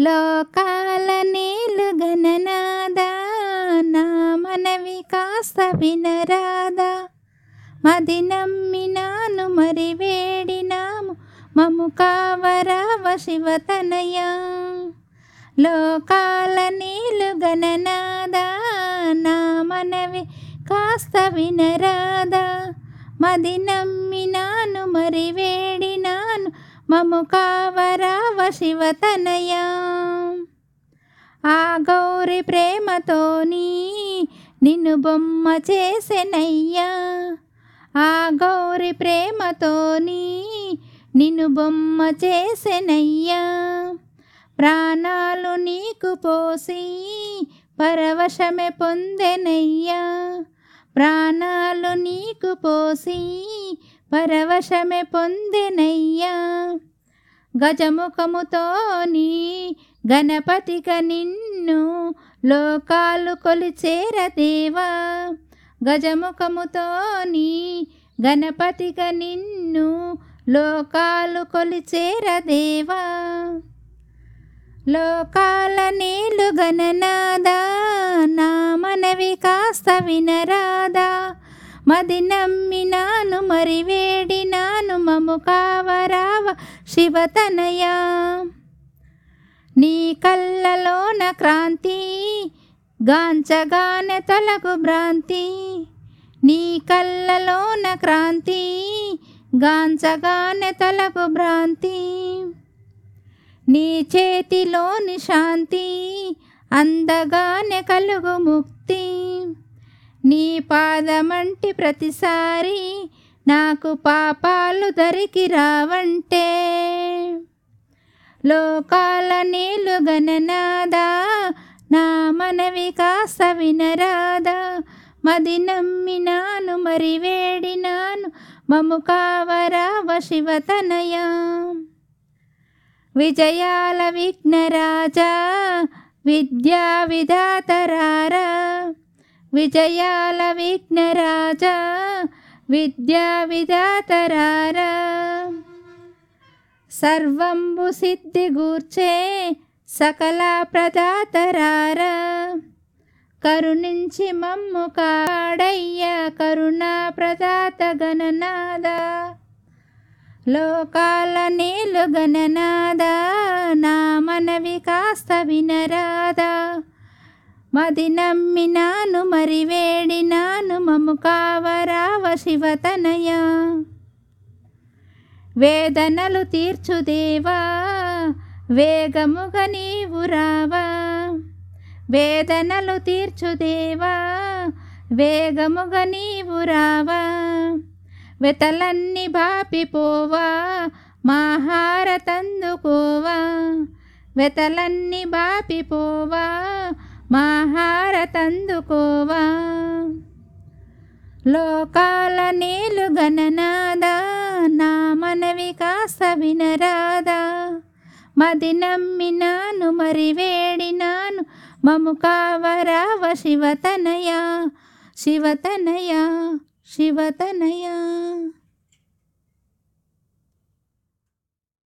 లోకాల నీలు గణనాదా నా మనవి కాస్త వినరాదా. మది నమ్మినాను మరి వేడినాము మము కావరావ శివతనయ లోకాల నీలు గణనాదా నా మనవి కాస్త వినరాదా. మది నమ్మినాను మరి వేడినా మము కావరావ శివతనయ ఆ గౌరి ప్రేమతోని నిన్ను బొమ్మ చేసెనయ్యా. ఆ గౌరి ప్రేమతోని నిన్ను బొమ్మ చేసెనయ్యా. ప్రాణాలు నీకు పోసి పరవశమే పొందెనయ్యా. ప్రాణాలు నీకు పోసి పరవశమే పొందెనయ్యా. గజముఖముతోని గణపతిక నిన్ను లోకాలు కొలిచేరదేవా గజముఖముతోని గణపతిక నిన్ను లోకాలు కొలిచేరదేవా లోకాల నీలు గణనాదా నా మనవి కాస్త వినరాదా. మది నమ్మినాను మరి వేడినాను మము కావరావ శివతనయ నీ కళ్ళలోన క్రాంతి గాంచగాన తలకు భ్రాంతి. నీ కళ్ళలోన క్రాంతి గాంచగాన తలకు భ్రాంతి. నీ చేతిలోని శాంతి అందగానే కలుగు ముక్తి. నీ పాదమంటి ప్రతిసారి నాకు పాపాలు దరికి రావంటే. లోకాల నీళ్ళు గణనాదా నా మనవి కాస్త వినరాదా. మది నమ్మినాను మరి వేడినాను మము కావరావ శివతనయ విజయాల విఘ్నరాజా విద్యా విధాతరారా. విజయాల విఘ్నరాజా విద్యా విధాతరారా. సర్వంబు సిద్ధిగూర్చే సకల ప్రదాతరారా. కరుణించి మమ్ము కాడయ్య కరుణా ప్రదాత గణనాద లోకాల నీలు గణనాద నా మనవి కాస్త వినరాదా. మది నమ్మినాను మరి వేడినాను మము కావరావ శివతనయ వేదనలు తీర్చుదేవా వేగముగా నీవు రావా. వేదనలు తీర్చుదేవా వేగముగా నీవు రావా. వెతలన్నీ బాపిపోవా మాహారతందుకోవా. వెతలన్నీ బాపిపోవా మహారతందుకోవా లోకాల నీలు గణనాదా? నా మనవి కాస్త వినరాదా? మది నమ్మినాను మరి వేడినాను మము కావరావ శివతనయ? శివతనయ? శివతనయ?